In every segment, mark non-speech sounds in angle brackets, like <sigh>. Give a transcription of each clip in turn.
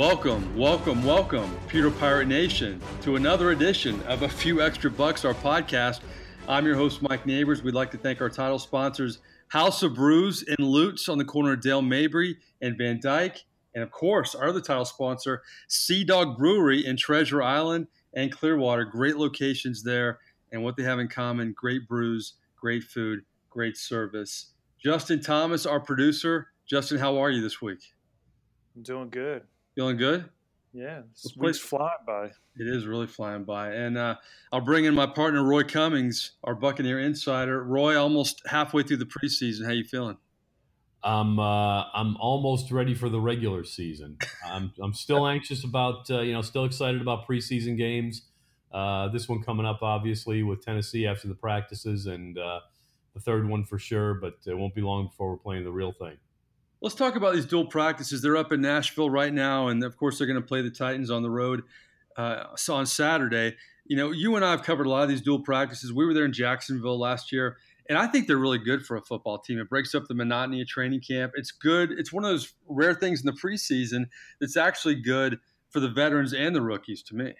Welcome, welcome, welcome, Pewter Pirate Nation, to another edition of A Few Extra Bucks, our podcast. I'm your host, Mike Nabors. We'd like to thank our title sponsors, House of Brews and Lutz on the corner of Dale Mabry and Van Dyke. And of course, our other title sponsor, Sea Dog Brewery in Treasure Island and Clearwater. Great locations there. And what they have in common great brews, great food, great service. Justin Thomas, our producer. Justin, how are you this week? I'm doing good. Feeling good? Yeah, this week's flying by. It is really flying by. And uh, I'll bring in my partner, Roy Cummings, our Buccaneer insider. Roy, almost halfway through the preseason. How you feeling? I'm uh, I'm almost ready for the regular season. I'm I'm still anxious about uh, you know still excited about preseason games. Uh, this one coming up obviously with Tennessee after the practices and uh, the third one for sure. But it won't be long before we're playing the real thing. Let's talk about these dual practices. They're up in Nashville right now, and of course they're going to play the Titans on the road uh, on Saturday. You know, you and I have covered a lot of these dual practices. We were there in Jacksonville last year and I think they're really good for a football team. It breaks up the monotony of training camp. It's good. It's one of those rare things in the preseason that's actually good for the veterans and the rookies to me.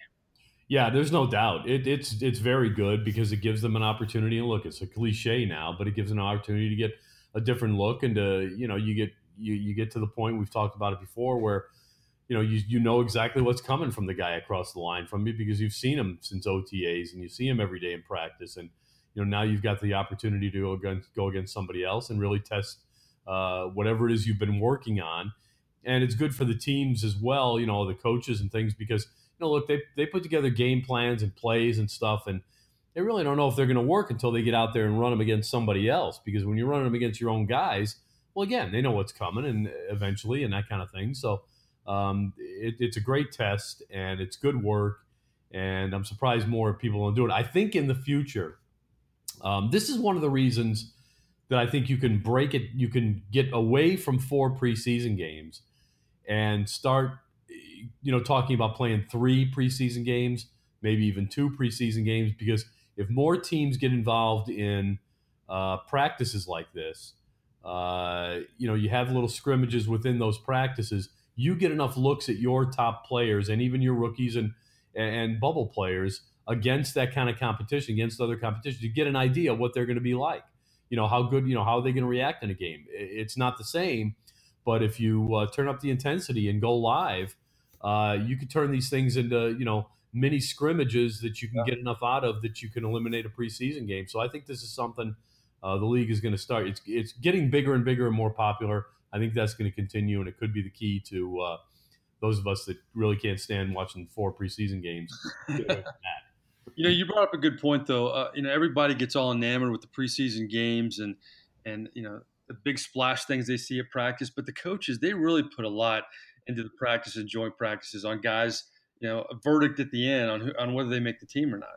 Yeah, there's no doubt. It, it's it's very good because it gives them an opportunity. And look, it's a cliche now, but it gives an opportunity to get a different look and to you know you get you you get to the point we've talked about it before where you know you you know exactly what's coming from the guy across the line from you because you've seen him since OTAs and you see him every day in practice. And you know now you've got the opportunity to go against, go against somebody else and really test uh, whatever it is you've been working on. And it's good for the teams as well you know the coaches and things because you know look they, they put together game plans and plays and stuff and they really don't know if they're going to work until they get out there and run them against somebody else because when you're running them against your own guys well again they know what's coming and eventually and that kind of thing so um, it, it's a great test and it's good work and i'm surprised more people don't do it i think in the future um, this is one of the reasons that I think you can break it. You can get away from four preseason games and start, you know, talking about playing three preseason games, maybe even two preseason games. Because if more teams get involved in uh, practices like this, uh, you know, you have little scrimmages within those practices. You get enough looks at your top players and even your rookies and and bubble players against that kind of competition, against other competition, You get an idea of what they're going to be like. You know, how good, you know, how are they going to react in a game? It's not the same, but if you uh, turn up the intensity and go live, uh, you could turn these things into, you know, mini scrimmages that you can yeah. get enough out of that you can eliminate a preseason game. So I think this is something uh, the league is going to start. It's it's getting bigger and bigger and more popular. I think that's going to continue, and it could be the key to uh, those of us that really can't stand watching four preseason games. <laughs> You know, you brought up a good point, though. Uh, you know, everybody gets all enamored with the preseason games and and you know the big splash things they see at practice, but the coaches they really put a lot into the practice and joint practices on guys. You know, a verdict at the end on who, on whether they make the team or not.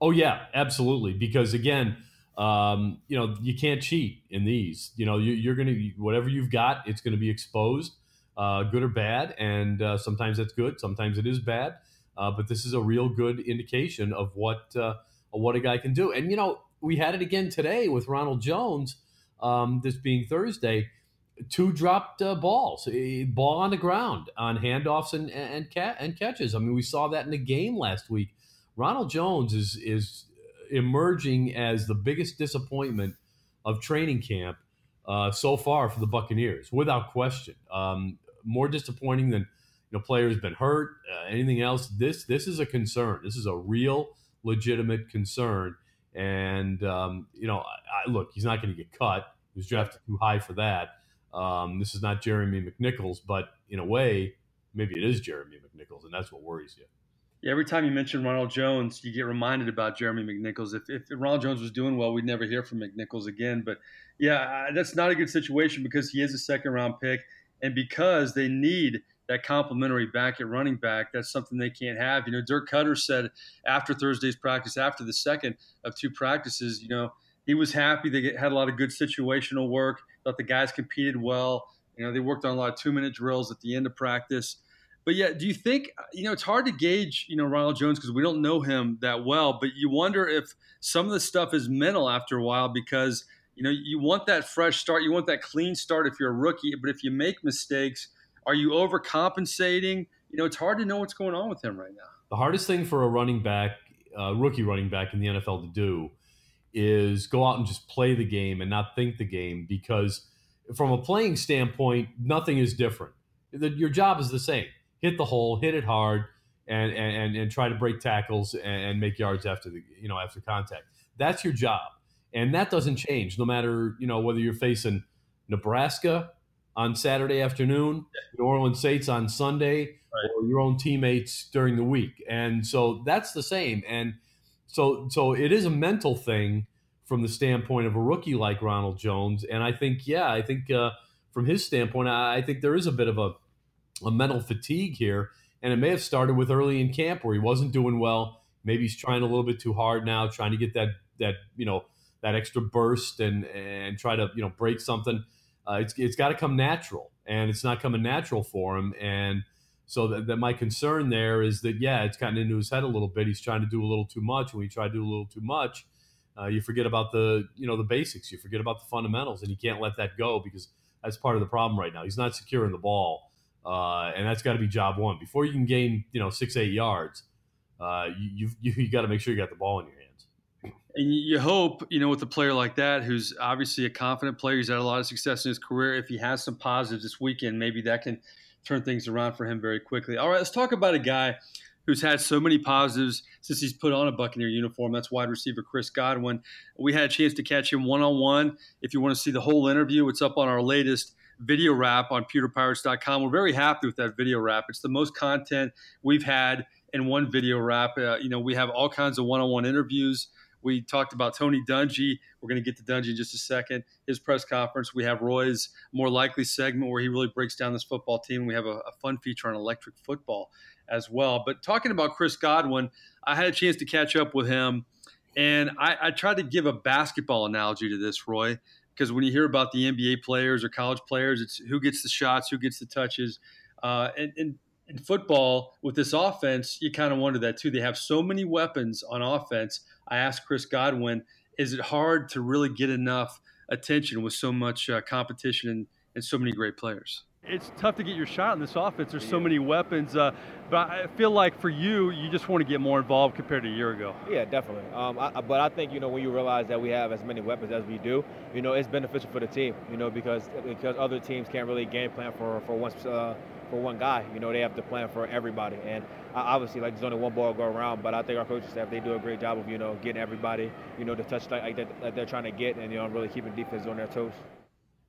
Oh yeah, absolutely. Because again, um, you know, you can't cheat in these. You know, you, are going to whatever you've got, it's going to be exposed, uh, good or bad, and uh, sometimes that's good, sometimes it is bad. Uh, but this is a real good indication of what uh, what a guy can do. And you know, we had it again today with Ronald Jones. Um, this being Thursday, two dropped uh, balls, ball on the ground on handoffs and and, and catches. I mean, we saw that in the game last week. Ronald Jones is is emerging as the biggest disappointment of training camp uh, so far for the Buccaneers, without question. Um, more disappointing than you know, players been hurt, uh, anything else. This this is a concern. This is a real, legitimate concern. And um, you know, I, I, look, he's not going to get cut. He was drafted too high for that. Um, this is not Jeremy McNichols, but in a way, maybe it is Jeremy McNichols, and that's what worries you. Every time you mention Ronald Jones, you get reminded about Jeremy McNichols. If, if Ronald Jones was doing well, we'd never hear from McNichols again. But yeah, that's not a good situation because he is a second round pick, and because they need that complimentary back at running back. That's something they can't have. You know, Dirk Koetter said after Thursday's practice, after the second of two practices, you know, he was happy. They had a lot of good situational work. Thought the guys competed well. You know, they worked on a lot of two minute drills at the end of practice. But yeah, do you think you know it's hard to gauge you know Ronald Jones because we don't know him that well. But you wonder if some of the stuff is mental after a while because you know you want that fresh start, you want that clean start if you're a rookie. But if you make mistakes, Are you overcompensating? You know, it's hard to know what's going on with him right now. The hardest thing for a running back, uh, rookie running back in the NFL to do is go out and just play the game and not think the game because from a playing standpoint, nothing is different. The, your job is the same. Hit the hole, hit it hard, and and, and try to break tackles and make yards after the you know after contact. That's your job, and that doesn't change no matter you know whether you're facing Nebraska on Saturday afternoon, New Orleans Saints on Sunday, right. or your own teammates during the week. And so that's the same. And so so it is a mental thing from the standpoint of a rookie like Ronald Jones. And I think, yeah, I think uh, from his standpoint, I, I think there is a bit of a, a mental fatigue here. And it may have started with early in camp where he wasn't doing well. Maybe he's trying a little bit too hard now, trying to get that that you know that extra burst and and try to you know break something. Uh, it's it's got to come natural, and it's not coming natural for him. And so that, that, my concern there is that yeah, it's gotten into his head a little bit. He's trying to do a little too much. When you try to do a little too much, uh, you forget about the you know the basics. You forget about the fundamentals, and you can't let that go because that's part of the problem right now. He's not securing the ball, uh, and that's got to be job one before you can gain you know six eight yards. Uh, you <laughs> you, you got to make sure you got the ball in your hands. And you hope, you know, with a player like that, who's obviously a confident player, he's had a lot of success in his career. If he has some positives this weekend, maybe that can turn things around for him very quickly. All right, let's talk about a guy who's had so many positives since he's put on a Buccaneer uniform. That's wide receiver Chris Godwin. We had a chance to catch him one on one. If you want to see the whole interview, it's up on our latest video wrap on pewterpirates.com. We're very happy with that video wrap. It's the most content we've had in one video wrap. Uh, you know, we have all kinds of one on one interviews. We talked about Tony Dungy. We're going to get to Dungy in just a second. His press conference. We have Roy's more likely segment where he really breaks down this football team. We have a, a fun feature on electric football as well. But talking about Chris Godwin, I had a chance to catch up with him, and I, I tried to give a basketball analogy to this, Roy, because when you hear about the NBA players or college players, it's who gets the shots, who gets the touches, uh, and, in football with this offense, you kind of wonder that too. They have so many weapons on offense. I asked Chris Godwin, is it hard to really get enough attention with so much uh, competition and, and so many great players? It's tough to get your shot in this offense. There's so many weapons, uh, but I feel like for you, you just want to get more involved compared to a year ago. Yeah, definitely. Um, I, but I think you know when you realize that we have as many weapons as we do, you know it's beneficial for the team. You know because because other teams can't really game plan for for one uh, for one guy. You know they have to plan for everybody, and obviously like there's only one ball go around. But I think our coaching staff they do a great job of you know getting everybody you know the touch like that, that they're trying to get, and you know really keeping defense on their toes.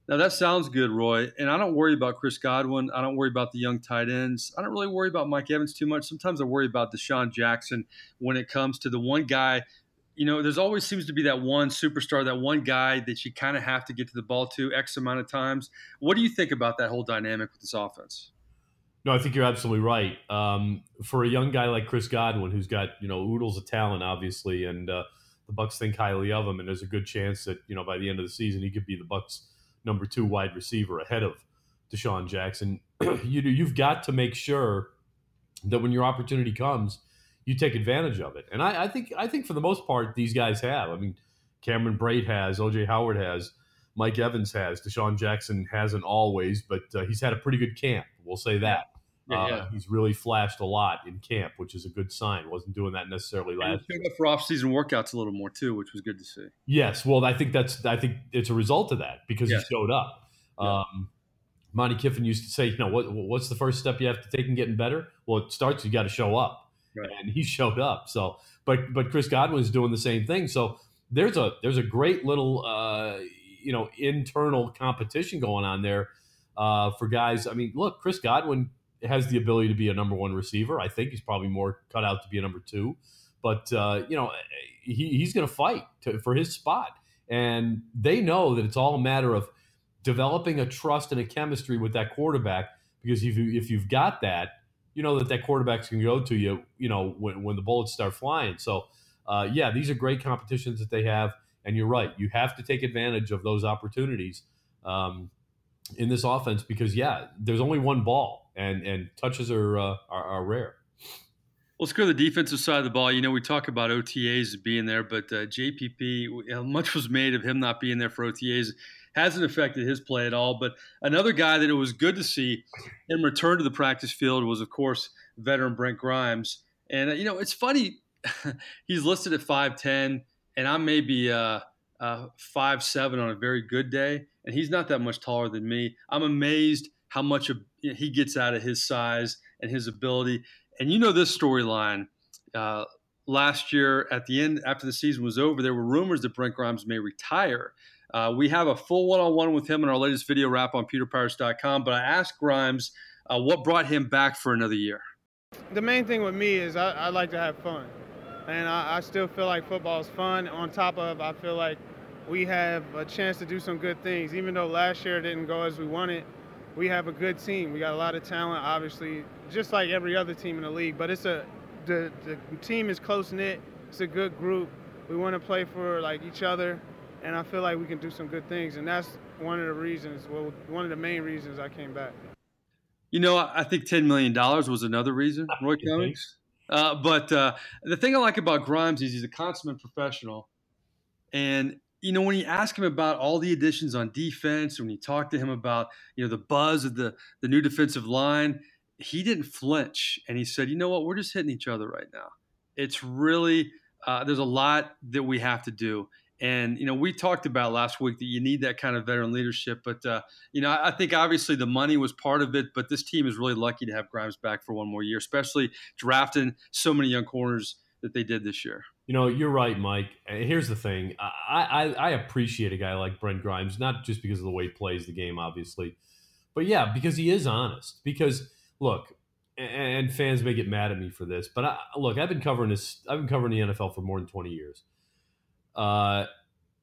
Now that sounds good, Roy. And I don't worry about Chris Godwin. I don't worry about the young tight ends. I don't really worry about Mike Evans too much. Sometimes I worry about DeSean Jackson when it comes to the one guy. You know, there's always seems to be that one superstar, that one guy that you kind of have to get to the ball to X amount of times. What do you think about that whole dynamic with this offense? No, I think you're absolutely right. Um, for a young guy like Chris Godwin, who's got you know oodles of talent, obviously, and uh, the Bucs think highly of him, and there's a good chance that you know by the end of the season he could be the Bucs' number two wide receiver ahead of DeSean Jackson. <clears throat> you you've got to make sure that when your opportunity comes, you take advantage of it. And I, I think I think for the most part these guys have. I mean, Cameron Brate has, OJ Howard has, Mike Evans has, DeSean Jackson hasn't always, but uh, he's had a pretty good camp. We'll say that. Yeah, uh, yeah. He's really flashed a lot in camp, which is a good sign. Wasn't doing that necessarily last. And he up for off-season workouts a little more too, which was good to see. Yes, well, I think that's I think it's a result of that because yes. he showed up. Yeah. Um, Monte Kiffin used to say, you know, what what's the first step you have to take in getting better? Well, it starts you got to show up, right. and he <laughs> showed up. So, but but Chris Godwin's doing the same thing. So there's a there's a great little uh, you know internal competition going on there uh, for guys. I mean, look, Chris Godwin has the ability to be a number one receiver. I think he's probably more cut out to be a number two, but uh, you know he, he's going to fight for his spot, and they know that it's all a matter of developing a trust and a chemistry with that quarterback. Because if you if you've got that, you know that that quarterback's going to go to you. You know when when the bullets start flying. So uh, yeah, these are great competitions that they have, and you're right. You have to take advantage of those opportunities. Um, in this offense because yeah, there's only one ball and and touches are uh, are, are, rare. Let's go to the defensive side of the ball. You know, we talk about OTAs being there, but uh, JPP, much was made of him not being there for OTAs. hasn't affected his play at all. But another guy that it was good to see him return to the practice field was, of course, veteran Brent Grimes. And, uh, you know, it's funny, <laughs> he's listed at 5'10, and I may be uh, uh, 5'7 on a very good day, and he's not that much taller than me. I'm amazed how much of, he gets out of his size and his ability. And you know this storyline. Uh, last year, at the end, after the season was over, there were rumors that Brent Grimes may retire. Uh, we have a full one on one with him in our latest video wrap on pewterpirates.com. But I asked Grimes uh, what brought him back for another year. The main thing with me is I, I like to have fun. And I, I still feel like football is fun. On top of, I feel like we have a chance to do some good things. Even though last year didn't go as we wanted, we have a good team. We got a lot of talent, obviously, just like every other team in the league. But it's a the, the team is close knit. It's a good group. We want to play for like each other, and I feel like we can do some good things. And that's one of the reasons. Well, one of the main reasons I came back. You know, I think ten million dollars was another reason, Roy Cummings. Uh, but uh, the thing I like about Grimes is he's a consummate professional, and you know, when you ask him about all the additions on defense, when you talk to him about, you know, the buzz of the, the new defensive line, he didn't flinch. And he said, you know what, we're just hitting each other right now. It's really, uh, there's a lot that we have to do. And, you know, we talked about last week that you need that kind of veteran leadership. But, uh, you know, I think obviously the money was part of it, but this team is really lucky to have Grimes back for one more year, especially drafting so many young corners that they did this year. You know, you're right, Mike. Here's the thing: I, I, I appreciate a guy like Brent Grimes, not just because of the way he plays the game, obviously, but yeah, because he is honest. Because look, and fans may get mad at me for this, but I, look, I've been covering this. I've been covering the NFL for more than 20 years. Uh,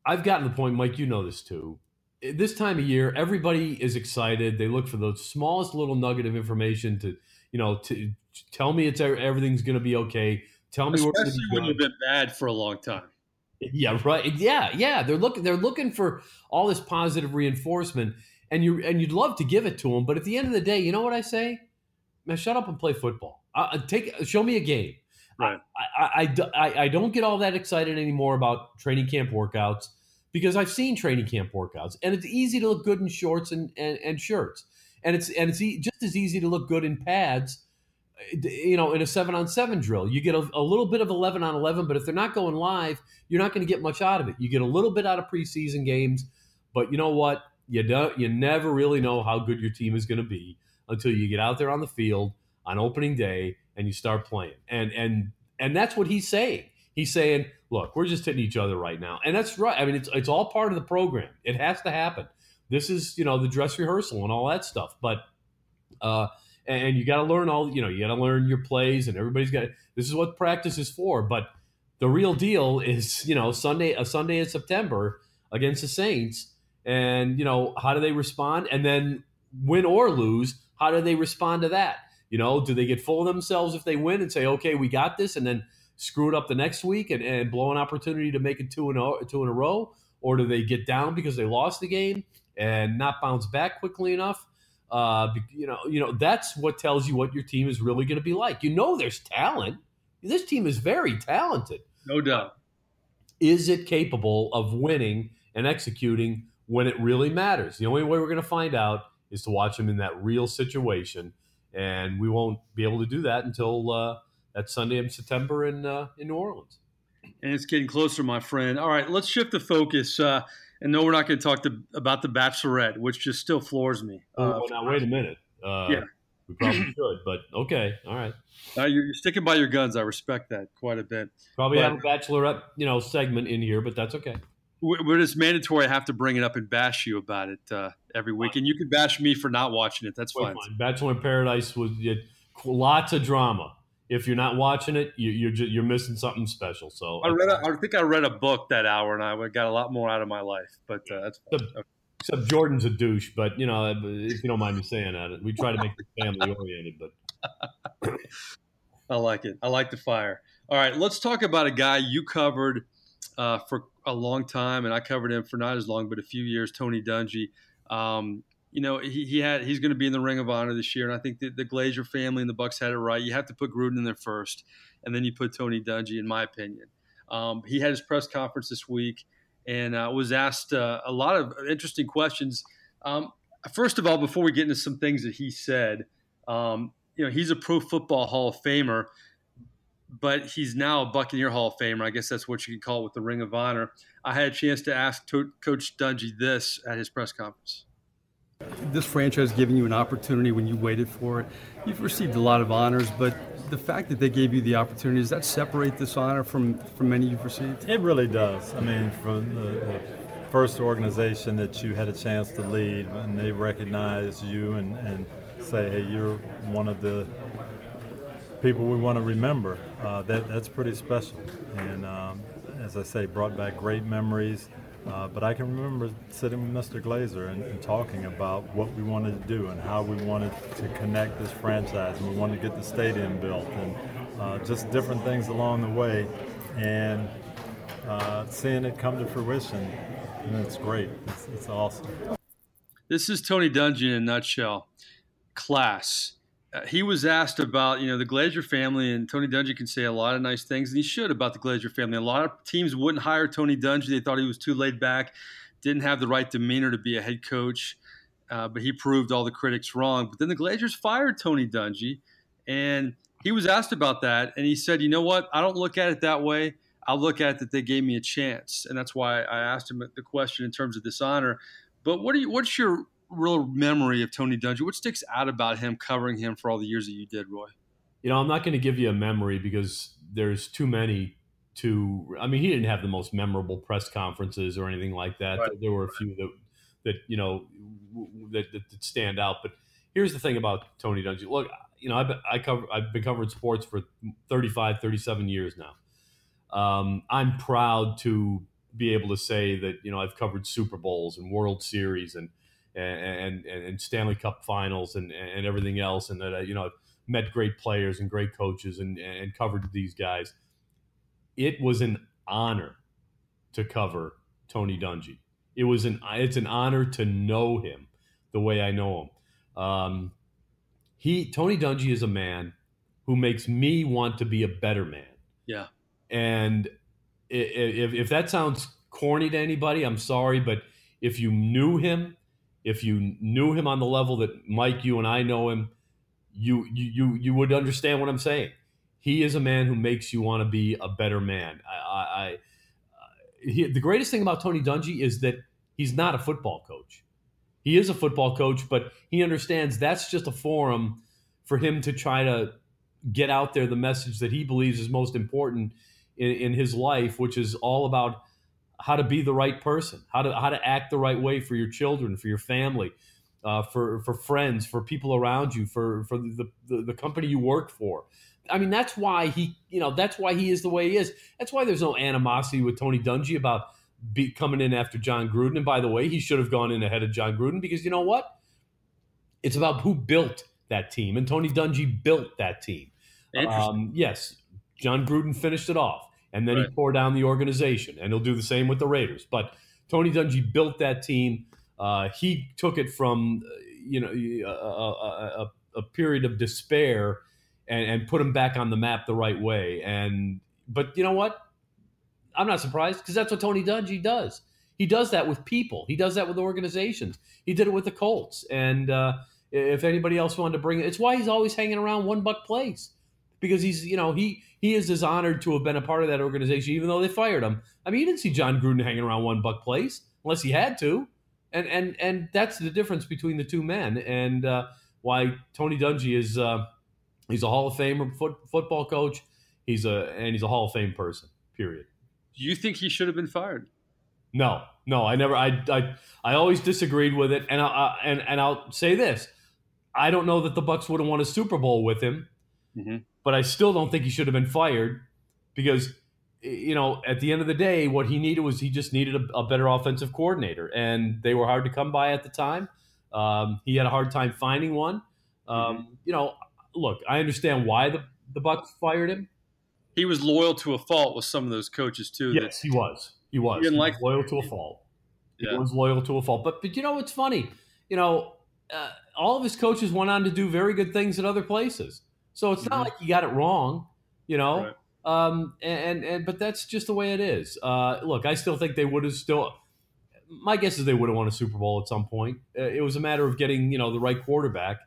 I've gotten the point, Mike. You know this too. This time of year, everybody is excited. They look for the smallest little nugget of information to, you know, to tell me it's everything's going to be okay Tell me especially when you've been bad for a long time. Yeah, right. Yeah, yeah. They're looking. They're looking for all this positive reinforcement, and you and you'd love to give it to them, but at the end of the day, you know what I say? Man, shut up and play football. Uh, take show me a game. Right. I, I, I, I don't get all that excited anymore about training camp workouts because I've seen training camp workouts, and it's easy to look good in shorts and, and, and shirts, and it's and it's e- just as easy to look good in pads eh, you know, in a seven on seven drill, you get a, a, little bit of 11 on 11, but if they're not going live, you're not going to get much out of it. You get a little bit out of preseason games, but you know what? You don't, you never really know how good your team is going to be until you get out there on the field on opening day and you start playing. And, and, and that's what he's saying. He's saying, look, we're just hitting each other right now. And that's right. I mean, it's, it's all part of the program. It has to happen. This is, you know, the dress rehearsal and all that stuff. But, uh, and you got to learn all you know you got to learn your plays and everybody's got this is what practice is for but the real deal is you know sunday a sunday in september against the saints and you know how do they respond and then win or lose how do they respond to that you know do they get full of themselves if they win and say okay we got this and then screw it up the next week and, and blow an opportunity to make it two in, a, two in a row or do they get down because they lost the game and not bounce back quickly enough uh, you know, you know that's what tells you what your team is really going to be like. You know, there's talent. This team is very talented. No doubt. Is it capable of winning and executing when it really matters? The only way we're going to find out is to watch them in that real situation, and we won't be able to do that until uh, that Sunday in September in uh, in New Orleans. And it's getting closer, my friend. All right, let's shift the focus. Uh, and no, we're not going to talk to, about the Bachelorette, which just still floors me. Oh, uh, now wait a minute. Uh, yeah, we probably <clears throat> should, but okay, all right. Uh, you're, you're, sticking by your guns. I respect that quite a bit. Probably but, have a Bachelorette, you know, segment in here, but that's okay. But it's mandatory. I have to bring it up and bash you about it uh, every week, and you can bash me for not watching it. That's fine. fine. Bachelor in Paradise was lots of drama if you're not watching it, you, you're just, you're missing something special. So I read, a, I think I read a book that hour, and I got a lot more out of my life. But uh, that's except, okay. except, Jordan's a douche. But you know, if you don't mind me saying that, we try to make it family oriented. But <laughs> I like it. I like the fire. All right, let's talk about a guy you covered uh, for a long time, and I covered him for not as long, but a few years. Tony Dungy. Um, you know, he, he had he's going to be in the Ring of Honor this year, and I think the, the Glazer family and the Bucs had it right. You have to put Gruden in there first, and then you put Tony Dungy, in my opinion. Um, he had his press conference this week, and uh, was asked uh, a lot of interesting questions. Um, first of all, before we get into some things that he said, um, you know, he's a Pro Football Hall of Famer, but he's now a Buccaneer Hall of Famer. I guess that's what you can call it with the Ring of Honor. I had a chance to ask to- Coach Dungy this at his press conference. This franchise giving you an opportunity when you waited for it. You've received a lot of honors, but the fact that they gave you the opportunity does that separate this honor from from many you've received? It really does. I mean, from the, the first organization that you had a chance to lead, and they recognize you and, and say, "Hey, you're one of the people we want to remember." Uh, that that's pretty special, and um, as I say, brought back great memories. Uh, but I can remember sitting with Mr. Glazer and, and, talking about what we wanted to do and how we wanted to connect this franchise, and we wanted to get the stadium built, and uh, just different things along the way, and uh, seeing it come to fruition, and it's great. It's, it's awesome. This is Tony Dungy in a nutshell. Class he was asked about you know the Glazer family, and Tony Dungy can say a lot of nice things, and he should about the Glazer family. A lot of teams wouldn't hire Tony Dungy; they thought he was too laid back, didn't have the right demeanor to be a head coach. Uh, but he proved all the critics wrong. But then the Glazers fired Tony Dungy, and he was asked about that, and he said, "You know what? I don't look at it that way. I look at it that they gave me a chance, and that's why I asked him the question in terms of this honor." But what are you? What's your real memory of Tony Dungy? What sticks out about him covering him for all the years that you did, Roy? You know, I'm not going to give you a memory because there's too many to. I mean, he didn't have the most memorable press conferences or anything like that. Right. There were a few that that you know that, that, that, stand out. But here's the thing about Tony Dungy. Look, you know, I've been, I cover I've been covering sports for 35, 37 years now. Um, I'm proud to be able to say that you know I've covered Super Bowls and World Series and and, and, and Stanley Cup finals and, and everything else. And that, you know, I've met great players and great coaches and, and covered these guys. It was an honor to cover Tony Dungy. It was an, it's an honor to know him the way I know him. Um, he, Tony Dungy is a man who makes me want to be a better man. Yeah. And if, if that sounds corny to anybody, I'm sorry, but if you knew him, if you knew him on the level that Mike, you and I know him, you you you would understand what I'm saying. He is a man who makes you want to be a better man. I, I, I uh, he, the greatest thing about Tony Dungy is that he's not a football coach. He is a football coach, but he understands that's just a forum for him to try to get out there the message that he believes is most important in, in his life, which is all about how to be the right person, how to how to act the right way for your children, for your family, uh, for for friends, for people around you, for for the, the, the company you work for. I mean, that's why he, you know, that's why he is the way he is. That's why there's no animosity with Tony Dungy about be, coming in after Jon Gruden. And by the way, he should have gone in ahead of Jon Gruden because you know what? It's about who built that team, and Tony Dungy built that team. Um, yes, Jon Gruden finished it off and then right. he tore down the organization, and he'll do the same with the Raiders. But Tony Dungy built that team. Uh, he took it from you know a, a, a, period of despair and, and, put him back on the map the right way. And but you know what? I'm not surprised because that's what Tony Dungy does. He does that with people. He does that with organizations. He did it with the Colts. And uh, if anybody else wanted to bring it, it's why he's always hanging around One Buc Place because he's you know he he is as honored to have been a part of that organization, even though they fired him. I mean, you didn't see Jon Gruden hanging around One Buc Place unless he had to, and and and that's the difference between the two men, and uh, why Tony Dungy is uh, he's a Hall of Fame foot, football coach. He's a and he's a Hall of Fame person. Period. Do you think he should have been fired? No, no, I never. I I, I always disagreed with it, and I, and and I'll say this: I don't know that the Bucs would have won a Super Bowl with him. Mm-hmm but I still don't think he should have been fired because you know at the end of the day what he needed was he just needed a, a better offensive coordinator and they were hard to come by at the time. Um, he had a hard time finding one. Um, mm-hmm. you know look I understand why the the Bucs fired him. He was loyal to a fault with some of those coaches too yes he was. He was, he, he like, was loyal to a fault. Yeah. he was loyal to a fault. But but you know it's funny? You know uh, all of his coaches went on to do very good things at other places so it's not mm-hmm. like you got it wrong, you know. Right. Um, and, and but that's just the way it is. Uh, look, I still think they would have still. My guess is they would have won a Super Bowl at some point. Uh, it was a matter of getting you know the right quarterback,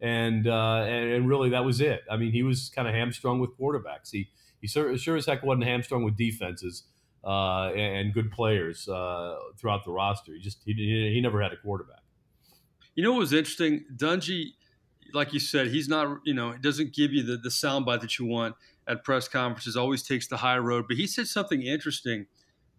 and uh, and, and really that was it. I mean, he was kind of hamstrung with quarterbacks. He he sure, sure as heck wasn't hamstrung with defenses uh, and good players uh, throughout the roster. He just he, he never had a quarterback. You know what was interesting? Dungy, like you said, he's not you know it doesn't give you the the soundbite that you want at press conferences. Always takes the high road. But he said something interesting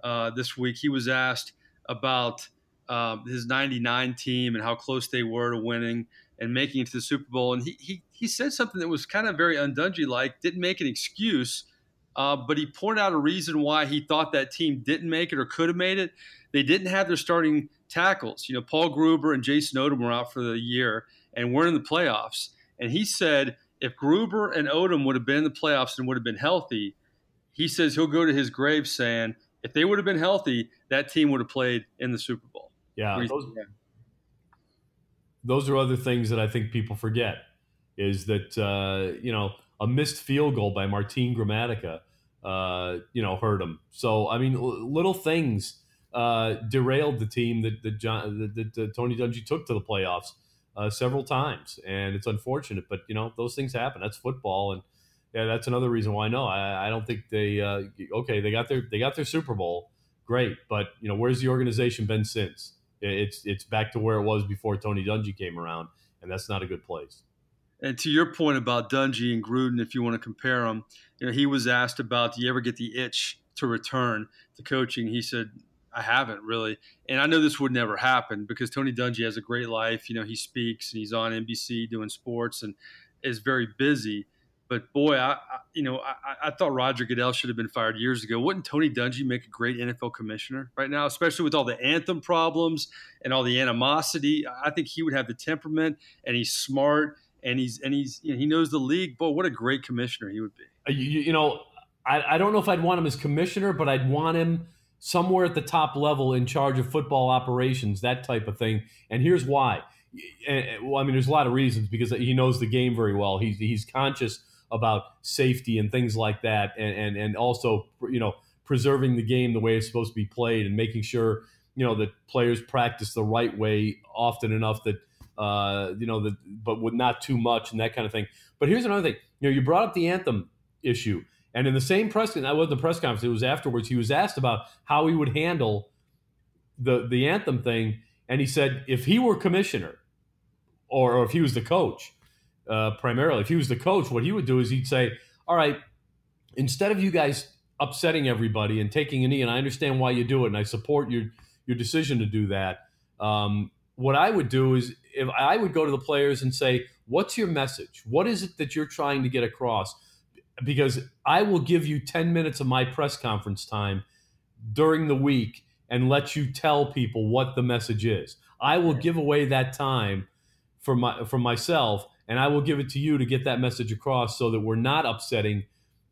uh, this week. He was asked about um, his '99 team and how close they were to winning and making it to the Super Bowl. And he he, he said something that was kind of very undungy like. Didn't make an excuse. Uh, but he pointed out a reason why he thought that team didn't make it or could have made it. They didn't have their starting tackles. You know, Paul Gruber and Jason Odom were out for the year and weren't in the playoffs. And he said if Gruber and Odom would have been in the playoffs and would have been healthy, he says he'll go to his grave saying, if they would have been healthy, that team would have played in the Super Bowl. Yeah, those, those, are other things that I think people forget. Is that uh, you know a missed field goal by Martin Gramatica, uh, you know, hurt him. So I mean, little things uh, derailed the team that that, John, that, that Tony Dungy took to the playoffs uh, several times, and it's unfortunate. But you know, those things happen. That's football, and yeah, that's another reason why. No, I, I don't think they. Uh, okay, they got their they got their Super Bowl, great, but you know, where's the organization been since? It's it's back to where it was before Tony Dungy came around, and that's not a good place. And to your point about Dungy and Gruden, if you want to compare them, you know, he was asked about, do you ever get the itch to return to coaching? He said, I haven't really. And I know this would never happen because Tony Dungy has a great life. You know, he speaks and he's on NBC doing sports and is very busy. But boy, I, I you know I, I, thought Roger Goodell should have been fired years ago. Wouldn't Tony Dungy make a great NFL commissioner right now, especially with all the anthem problems and all the animosity? I think he would have the temperament, and he's smart, and he's and he's you know, he knows the league. Boy, what a great commissioner he would be. Uh, you, you know, I, I don't know if I'd want him as commissioner, but I'd want him somewhere at the top level in charge of football operations, that type of thing. And here's why. Well, I mean, there's a lot of reasons because he knows the game very well. He's he's conscious about safety and things like that, and and and also you know preserving the game the way it's supposed to be played and making sure you know that players practice the right way often enough that uh, you know that but with not too much and that kind of thing. But here's another thing. You know, you brought up the anthem issue. And in the same press, that wasn't the press conference. It was afterwards. He was asked about how he would handle the the anthem thing, and he said if he were commissioner, or, or if he was the coach, uh, primarily, if he was the coach, what he would do is he'd say, "All right, instead of you guys upsetting everybody and taking a knee, and I understand why you do it, and I support your your decision to do that. Um, what I would do is if I would go to the players and say, "What's your message? What is it that you're trying to get across?" Because I will give you 10 minutes of my press conference time during the week and let you tell people what the message is. I will give away that time for my for myself and I will give it to you to get that message across so that we're not upsetting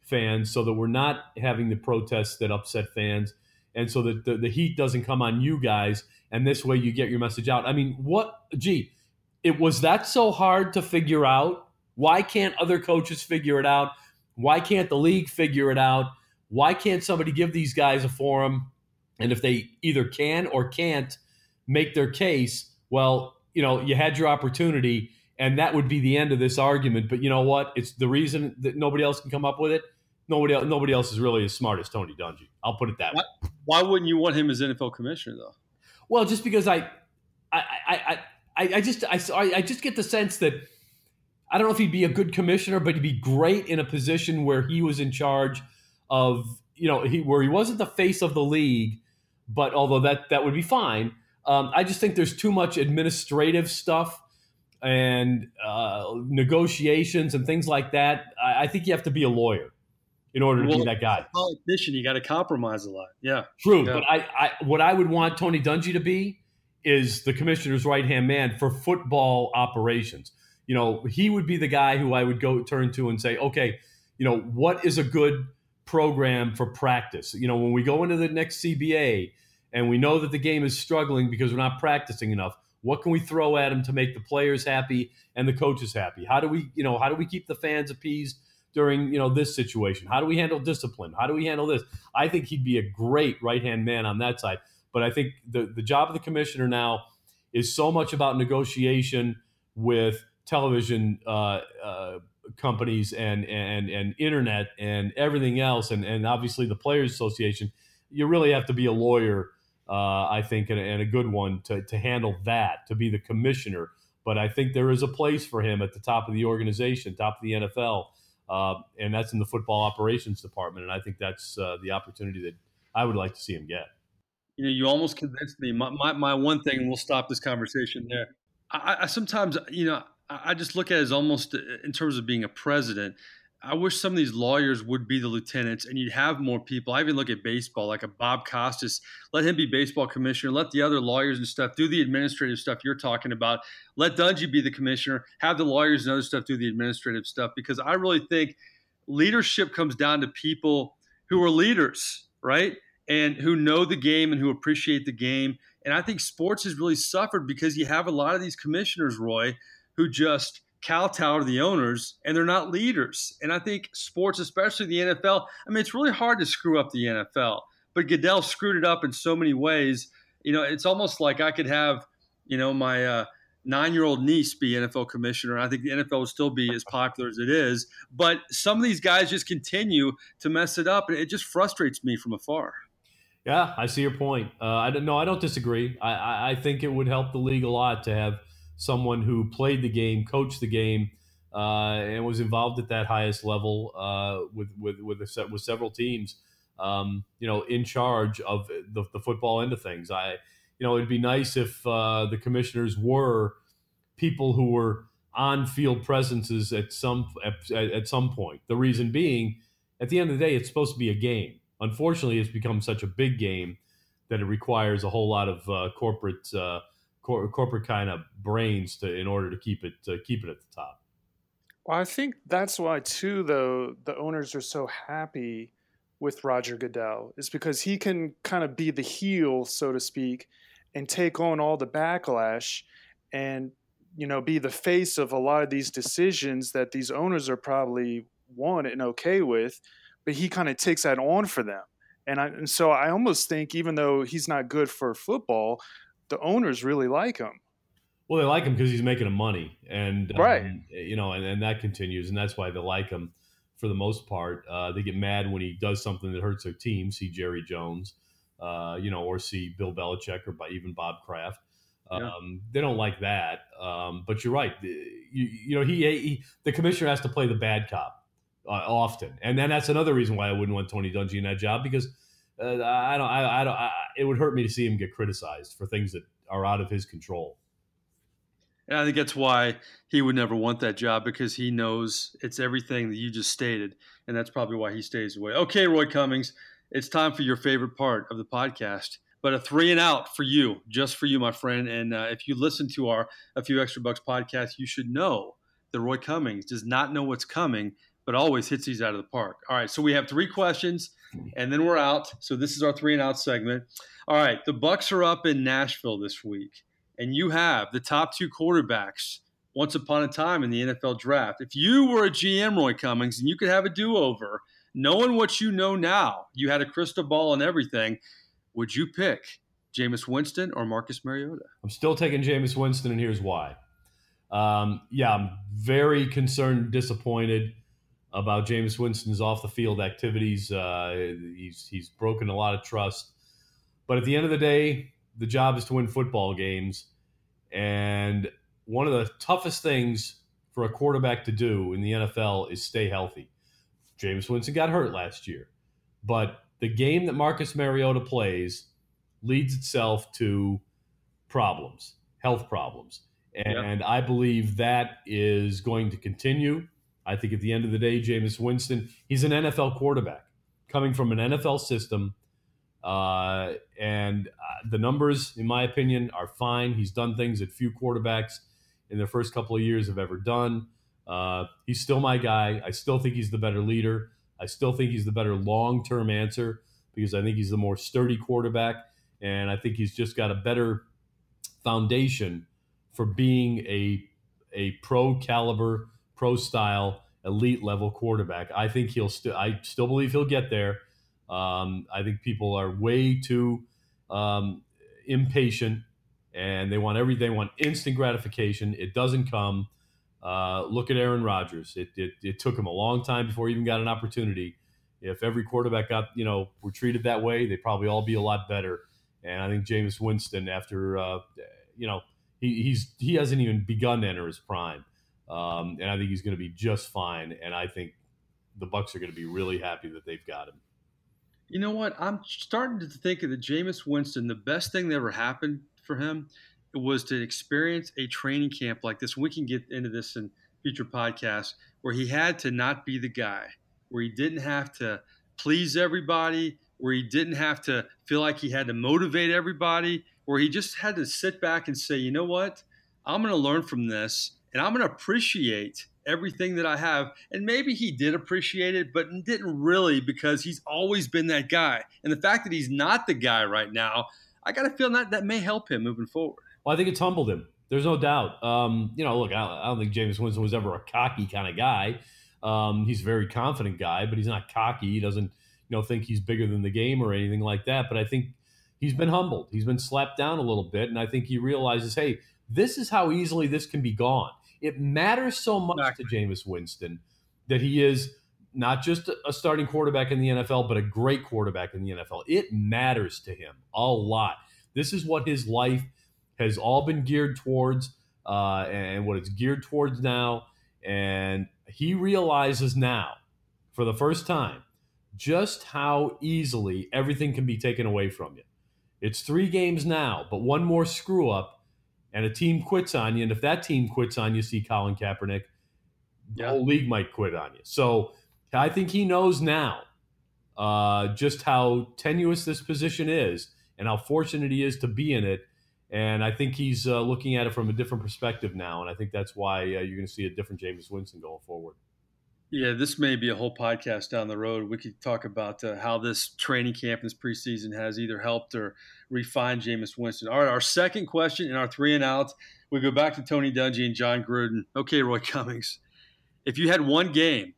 fans, so that we're not having the protests that upset fans, and so that the, the heat doesn't come on you guys, and this way you get your message out. I mean, what gee, it was that so hard to figure out? Why can't other coaches figure it out? Why can't the league figure it out? Why can't somebody give these guys a forum? And if they either can or can't make their case, well, you know, you had your opportunity, and that would be the end of this argument. But you know what? It's the reason that nobody else can come up with it. Nobody else, nobody else is really as smart as Tony Dungy. I'll put it that why, way. Why wouldn't you want him as NFL commissioner, though? Well, just because I, I, I, I, I just, I, I just get the sense that I don't know if he'd be a good commissioner, but he'd be great in a position where he was in charge of, you know, he, where he wasn't the face of the league. But although that that would be fine, um, I just think there's too much administrative stuff and uh, negotiations and things like that. I, I, think you have to be a lawyer in order to well, be that guy. Politician, you got to compromise a lot. Yeah, true. Yeah. But I, I, what I would want Tony Dungy to be is the commissioner's right hand man for football operations you know, he would be the guy who I would go turn to and say, okay, you know, what is a good program for practice? You know, when we go into the next CBA and we know that the game is struggling because we're not practicing enough, what can we throw at them to make the players happy and the coaches happy? How do we, you know, how do we keep the fans appeased during you know this situation? How do we handle discipline? How do we handle this? I think he'd be a great right hand man on that side. But I think the the job of the commissioner now is so much about negotiation with television uh, uh, companies and and and internet and everything else, and and obviously the players association. You really have to be a lawyer, uh, I think, and, and, a good one to to handle that, to be the commissioner. But I think there is a place for him at the top of the organization, top of the NFL, uh, and that's in the football operations department. And I think that's uh, the opportunity that I would like to see him get. You know, you almost convinced me. My, my, my one thing, and we'll stop this conversation there. I, I sometimes, you know, I just look at it as almost uh, in terms of being a president. I wish some of these lawyers would be the lieutenants and you'd have more people. I even look at baseball, like a Bob Costas, let him be baseball commissioner, let the other lawyers and stuff do the administrative stuff you're talking about. Let Dungy be the commissioner, have the lawyers and other stuff do the administrative stuff because I really think leadership comes down to people who are leaders, right? And who know the game and who appreciate the game. And I think sports has really suffered because you have a lot of these commissioners, Roy, who just kowtow to the owners and they're not leaders. And I think sports, especially the NFL, I mean, it's really hard to screw up the NFL, but Goodell screwed it up in so many ways. You know, it's almost like I could have, you know, my uh, nine year old niece be NFL commissioner. I think the NFL will still be as popular as it is. But some of these guys just continue to mess it up, and it just frustrates me from afar. Yeah, I see your point. Uh, I don't know. I don't disagree. I, I, I think it would help the league a lot to have someone who played the game, coached the game, uh, and was involved at that highest level uh, with with with, a, with several teams. Um, you know, in charge of the, the, football end of things. I, you know, it'd be nice if uh, the commissioners were people who were on field presences at some at, at some point. The reason being, at the end of the day, it's supposed to be a game. Unfortunately, it's become such a big game that it requires a whole lot of uh, corporate uh, cor- corporate kind of brains to in order to keep it to keep it at the top. Well, I think that's why too, though the owners are so happy with Roger Goodell is because he can kind of be the heel, so to speak, and take on all the backlash and you know be the face of a lot of these decisions that these owners are probably want and okay with, but he kind of takes that on for them. And, I, and so I almost think, even though he's not good for football, the owners really like him. Well, they like him because he's making them money, and right, um, you know, and, and that continues, and that's why they like him for the most part. Uh, they get mad when he does something that hurts their team. See Jerry Jones, uh, you know, or see Bill Belichick, or by even Bob Kraft. Um, yeah. They don't like that. Um, but you're right. You, you know, he, he, the commissioner has to play the bad cop uh, often, and then that's another reason why I wouldn't want Tony Dungy in that job because uh, I don't, I, I don't, I, it would hurt me to see him get criticized for things that are out of his control. And I think that's why he would never want that job because he knows it's everything that you just stated. And that's probably why he stays away. Okay, Roy Cummings, it's time for your favorite part of the podcast. But a three and out for you, just for you, my friend. And uh, if you listen to our A Few Extra Bucks podcast, you should know that Roy Cummings does not know what's coming, but always hits these out of the park. All right, so we have three questions and then we're out. So this is our three and out segment. All right, the Bucs are up in Nashville this week, and you have the top two quarterbacks once upon a time in the NFL draft. If you were a GM, Roy Cummings, and you could have a do-over, knowing what you know now, you had a crystal ball and everything. Would you pick Jameis Winston or Marcus Mariota? I'm still taking Jameis Winston, and here's why. Um, yeah, I'm very concerned, disappointed about Jameis Winston's off the field activities. Uh, he's he's broken a lot of trust, but at the end of the day, the job is to win football games, and one of the toughest things for a quarterback to do in the NFL is stay healthy. Jameis Winston got hurt last year, but the game that Marcus Mariota plays leads itself to problems, health problems. And I believe that is going to continue. I think at the end of the day, Jameis Winston, he's an NFL quarterback coming from an NFL system. Uh, and uh, the numbers, in my opinion, are fine. He's done things that few quarterbacks in their first couple of years have ever done. Uh, he's still my guy. I still think he's the better leader. I still think he's the better long term answer because I think he's the more sturdy quarterback. And I think he's just got a better foundation for being a, a pro caliber pro style elite level quarterback. I think he'll still. I still believe he'll get there. Um, I think people are way too um, impatient, and they want everything. They want instant gratification. It doesn't come. Uh, look at Aaron Rodgers. It, it, it took him a long time before he even got an opportunity. If every quarterback got you know were treated that way, they'd probably all be a lot better. And I think Jameis Winston, after uh, you know he, he's he hasn't even begun to enter his prime, um, and I think he's going to be just fine. And I think the Bucs are going to be really happy that they've got him. You know what? I'm starting to think of the Jameis Winston. The best thing that ever happened for him was to experience a training camp like this. We can get into this in future podcasts where he had to not be the guy, where he didn't have to please everybody, where he didn't have to feel like he had to motivate everybody, where he just had to sit back and say, you know what? I'm going to learn from this and I'm going to appreciate everything that I have. And maybe he did appreciate it, but didn't really because he's always been that guy. And the fact that he's not the guy right now, I got a feeling that that may help him moving forward. Well, I think it's humbled him. There's no doubt. Um, you know, look, I, I, don't think Jameis Winston was ever a cocky kind of guy. Um, he's a very confident guy, but he's not cocky. He doesn't, you know, think he's bigger than the game or anything like that. But I think he's been humbled. He's been slapped down a little bit, and I think he realizes, hey, this is how easily this can be gone. It matters so much to Jameis Winston that he is not just a starting quarterback in the NFL, but a great quarterback in the NFL. It matters to him a lot. This is what his life has all been geared towards, uh, and what it's geared towards now. And he realizes now, for the first time, just how easily everything can be taken away from you. It's three games now, but one more screw up and a team quits on you, and if that team quits on you, see Colin Kaepernick, the yeah. whole league might quit on you. So I think he knows now uh, just how tenuous this position is and how fortunate he is to be in it. And I think he's uh, looking at it from a different perspective now. And I think that's why uh, you're going to see a different Jameis Winston going forward. Yeah, this may be a whole podcast down the road. We could talk about uh, how this training camp, this preseason, has either helped or refined Jameis Winston. All right, our second question in our three and out, we go back to Tony Dungy and Jon Gruden. Okay, Roy <laughs> Cummings, if you had one game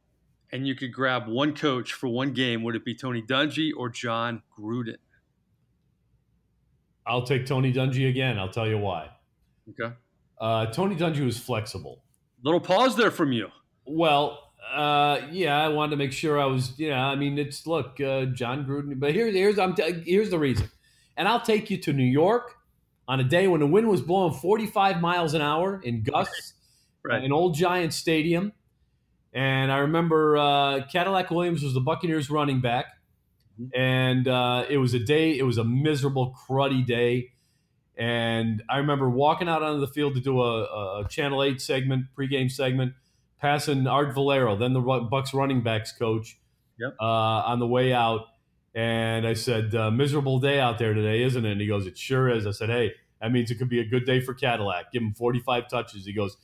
and you could grab one coach for one game, would it be Tony Dungy or Jon Gruden? I'll take Tony Dungy again. I'll tell you why. Okay. Uh, Tony Dungy was flexible. Little pause there from you. Well, uh, yeah, I wanted to make sure I was. Yeah, I mean, it's look, uh, Jon Gruden. But here's here's I'm t- here's the reason, and I'll take you to New York on a day when the wind was blowing 45 miles an hour in gusts, <laughs> right. in Old Giant Stadium, and I remember uh, Cadillac Williams was the Buccaneers running back, mm-hmm. and uh, it was a day. It was a miserable, cruddy day. And I remember walking out onto the field to do a, a Channel 8 segment, pregame segment, passing Art Valero, then the Bucs running backs coach, yep. uh, on the way out. And I said, uh, miserable day out there today, isn't it? And he goes, it sure is. I said, hey, that means it could be a good day for Cadillac. Give him 45 touches. He goes,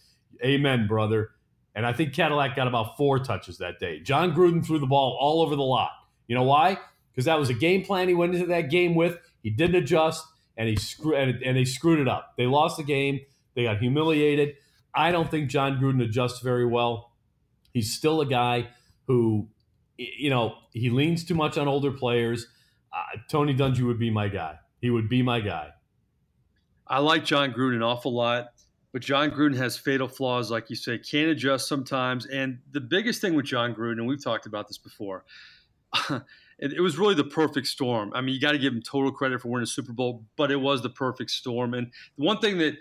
amen, brother. And I think Cadillac got about four touches that day. Jon Gruden threw the ball all over the lot. You know why? Because that was a game plan he went into that game with. He didn't adjust, and he screw and, and they screwed it up. They lost the game. They got humiliated. I don't think Jon Gruden adjusts very well. He's still a guy who, you know, he leans too much on older players. Uh, Tony Dungy would be my guy. He would be my guy. I like Jon Gruden an awful lot, but Jon Gruden has fatal flaws, like you say, can't adjust sometimes. And the biggest thing with Jon Gruden, and we've talked about this before, <laughs> it, it was really the perfect storm. I mean, you got to give him total credit for winning a Super Bowl, but it was the perfect storm. And the one thing that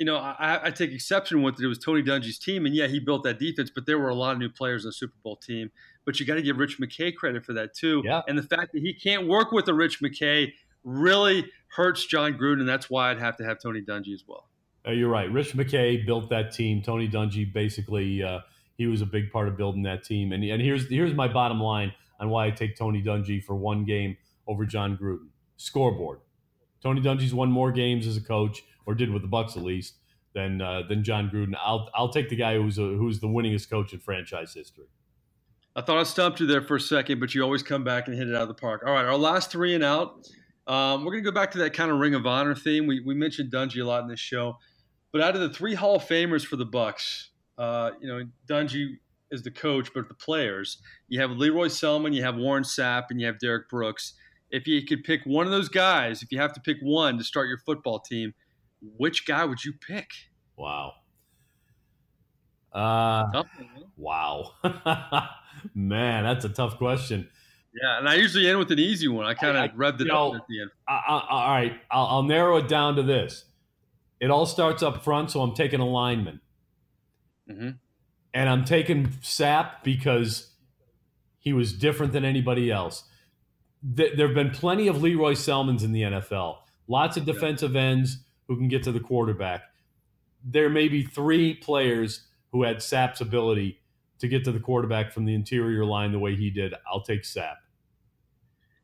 you know, I, I, take exception with it. It was Tony Dungy's team, and yeah, he built that defense, but there were a lot of new players in the Super Bowl team. But you got to give Rich McKay credit for that too. Yeah. And the fact that he can't work with a Rich McKay really hurts Jon Gruden, and that's why I'd have to have Tony Dungy as well. Uh, you're right. Rich McKay built that team. Tony Dungy basically uh, he was a big part of building that team. And and here's here's my bottom line on why I take Tony Dungy for one game over Jon Gruden. Scoreboard. Tony Dungy's won more games as a coach or did with the Bucs at least, than uh, than Jon Gruden. I'll I'll take the guy who's a, who's the winningest coach in franchise history. I thought I stumped you there for a second, but you always come back and hit it out of the park. All right, our last three and out. Um, we're going to go back to that kind of Ring of Honor theme. We, we mentioned Dungy a lot in this show, but out of the three Hall of Famers for the Bucs, uh, you know, Dungy is the coach, but the players. You have Lee Roy Selmon, you have Warren Sapp, and you have Derrick Brooks. If you could pick one of those guys, if you have to pick one to start your football team, which guy would you pick? Wow. Uh, wow. <laughs> Man, that's a tough question. Yeah, and I usually end with an easy one. I kind of revved it know, up at the end. I, I, all right, I'll, I'll, narrow it down to this. It all starts up front, so I'm taking a lineman. Mm-hmm. And I'm taking Sapp because he was different than anybody else. Th- there have been plenty of Lee Roy Selmons in the NFL, lots of defensive ends who can get to the quarterback. There may be three players who had Sapp's ability to get to the quarterback from the interior line the way he did. I'll take Sapp.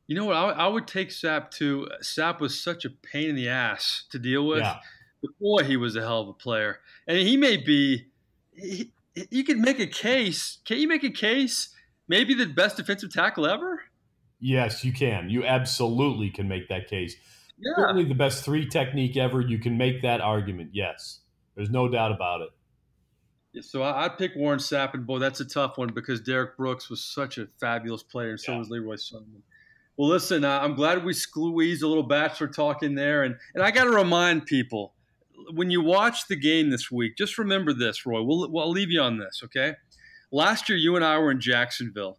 You know what? I, I would take Sapp too. Sapp was such a pain in the ass to deal with. Yeah. Boy, he was a hell of a player. And he may be, he, you could make a case. Can you make a case? Maybe the best defensive tackle ever? Yes, you can. You absolutely can make that case. Yeah. Certainly the best three technique ever. You can make that argument. Yes. There's no doubt about it. Yeah, so I, would pick Warren Sapp, and boy, that's a tough one because Derrick Brooks was such a fabulous player, and so yeah. was Lee Roy Well, listen, uh, I'm glad we squeezed a little bachelor talk in there, and and I got to remind people when you watch the game this week, just remember this, Roy. We'll, we'll leave you on this, okay? Last year, you and I were in Jacksonville,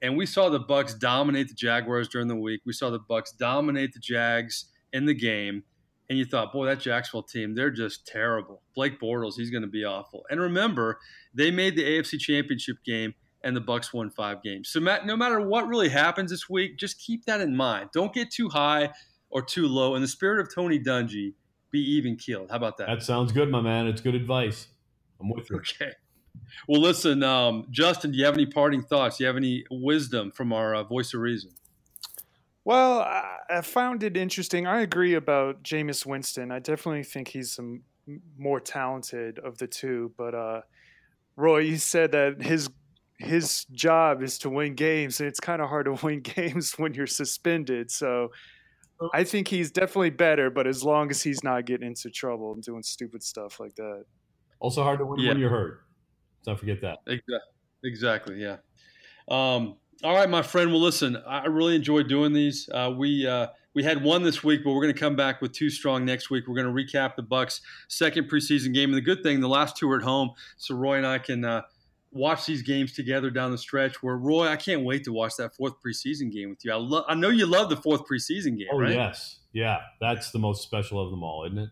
and we saw the Bucs dominate the Jaguars during the week. We saw the Bucs dominate the Jags in the game, and you thought, boy, that Jacksonville team, they're just terrible. Blake Bortles, he's going to be awful. And remember, they made the AFC Championship game, and the Bucs won five games. So, Matt, no matter what really happens this week, just keep that in mind. Don't get too high or too low. In the spirit of Tony Dungy, be even keeled. How about that? That sounds good, my man. It's good advice. I'm with you. Okay. Well, listen, um, Justin, do you have any parting thoughts? Do you have any wisdom from our uh, voice of reason? Well, I found it interesting. I agree about Jameis Winston. I definitely think he's some more talented of the two. But uh, Roy, you said that his his job is to win games, and it's kind of hard to <laughs> win games when you're suspended. So I think he's definitely better, but as long as he's not getting into trouble and doing stupid stuff like that. Also hard to win yeah. when you're hurt. Don't forget that. Exactly. Exactly. Yeah. Um, all right, my friend. Well, listen, I really enjoyed doing these. Uh, we uh, we had one this week, but we're going to come back with two strong next week. We're going to recap the Bucs' second preseason game, and the good thing, the last two are at home, so Roy and I can uh, watch these games together down the stretch. Where Roy, I can't wait to watch that fourth preseason game with you. I, lo- I know you love the fourth preseason game. Oh right? yes, yeah, that's the most special of them all, isn't it?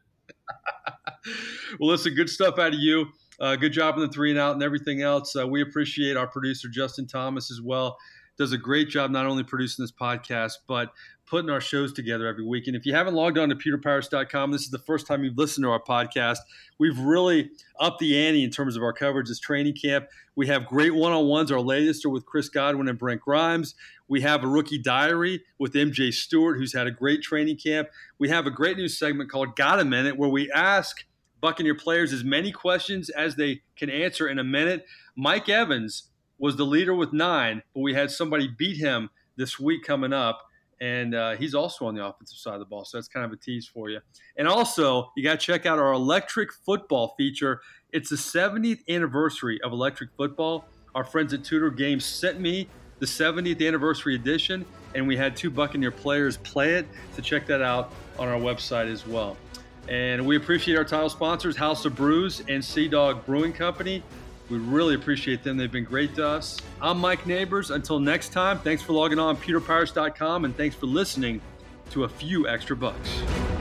<laughs> well, listen, good stuff out of you. Uh, good job on the three and out and everything else. Uh, we appreciate our producer Justin Thomas as well. Does a great job not only producing this podcast but putting our shows together every week. And if you haven't logged on to pewterpirates.com, this is the first time you've listened to our podcast. We've really upped the ante in terms of our coverage this training camp. We have great one on ones. Our latest are with Chris Godwin and Brent Grimes. We have a rookie diary with MJ Stewart, who's had a great training camp. We have a great new segment called Got a Minute, where we ask Buccaneer players as many questions as they can answer in a minute. Mike Evans was the leader with nine, but we had somebody beat him this week coming up and uh, he's also on the offensive side of the ball. So that's kind of a tease for you. And also, you got to check out our electric football feature. It's the 70th anniversary of electric football. Our friends at Tudor Games sent me the 70th anniversary edition, and we had two Buccaneer players play it. So check that out on our website as well. And we appreciate our title sponsors, House of Brews and Sea Dog Brewing Company. We really appreciate them. They've been great to us. I'm Mike Nabors. Until next time, thanks for logging on pewterpirates.com and thanks for listening to a few extra bucks.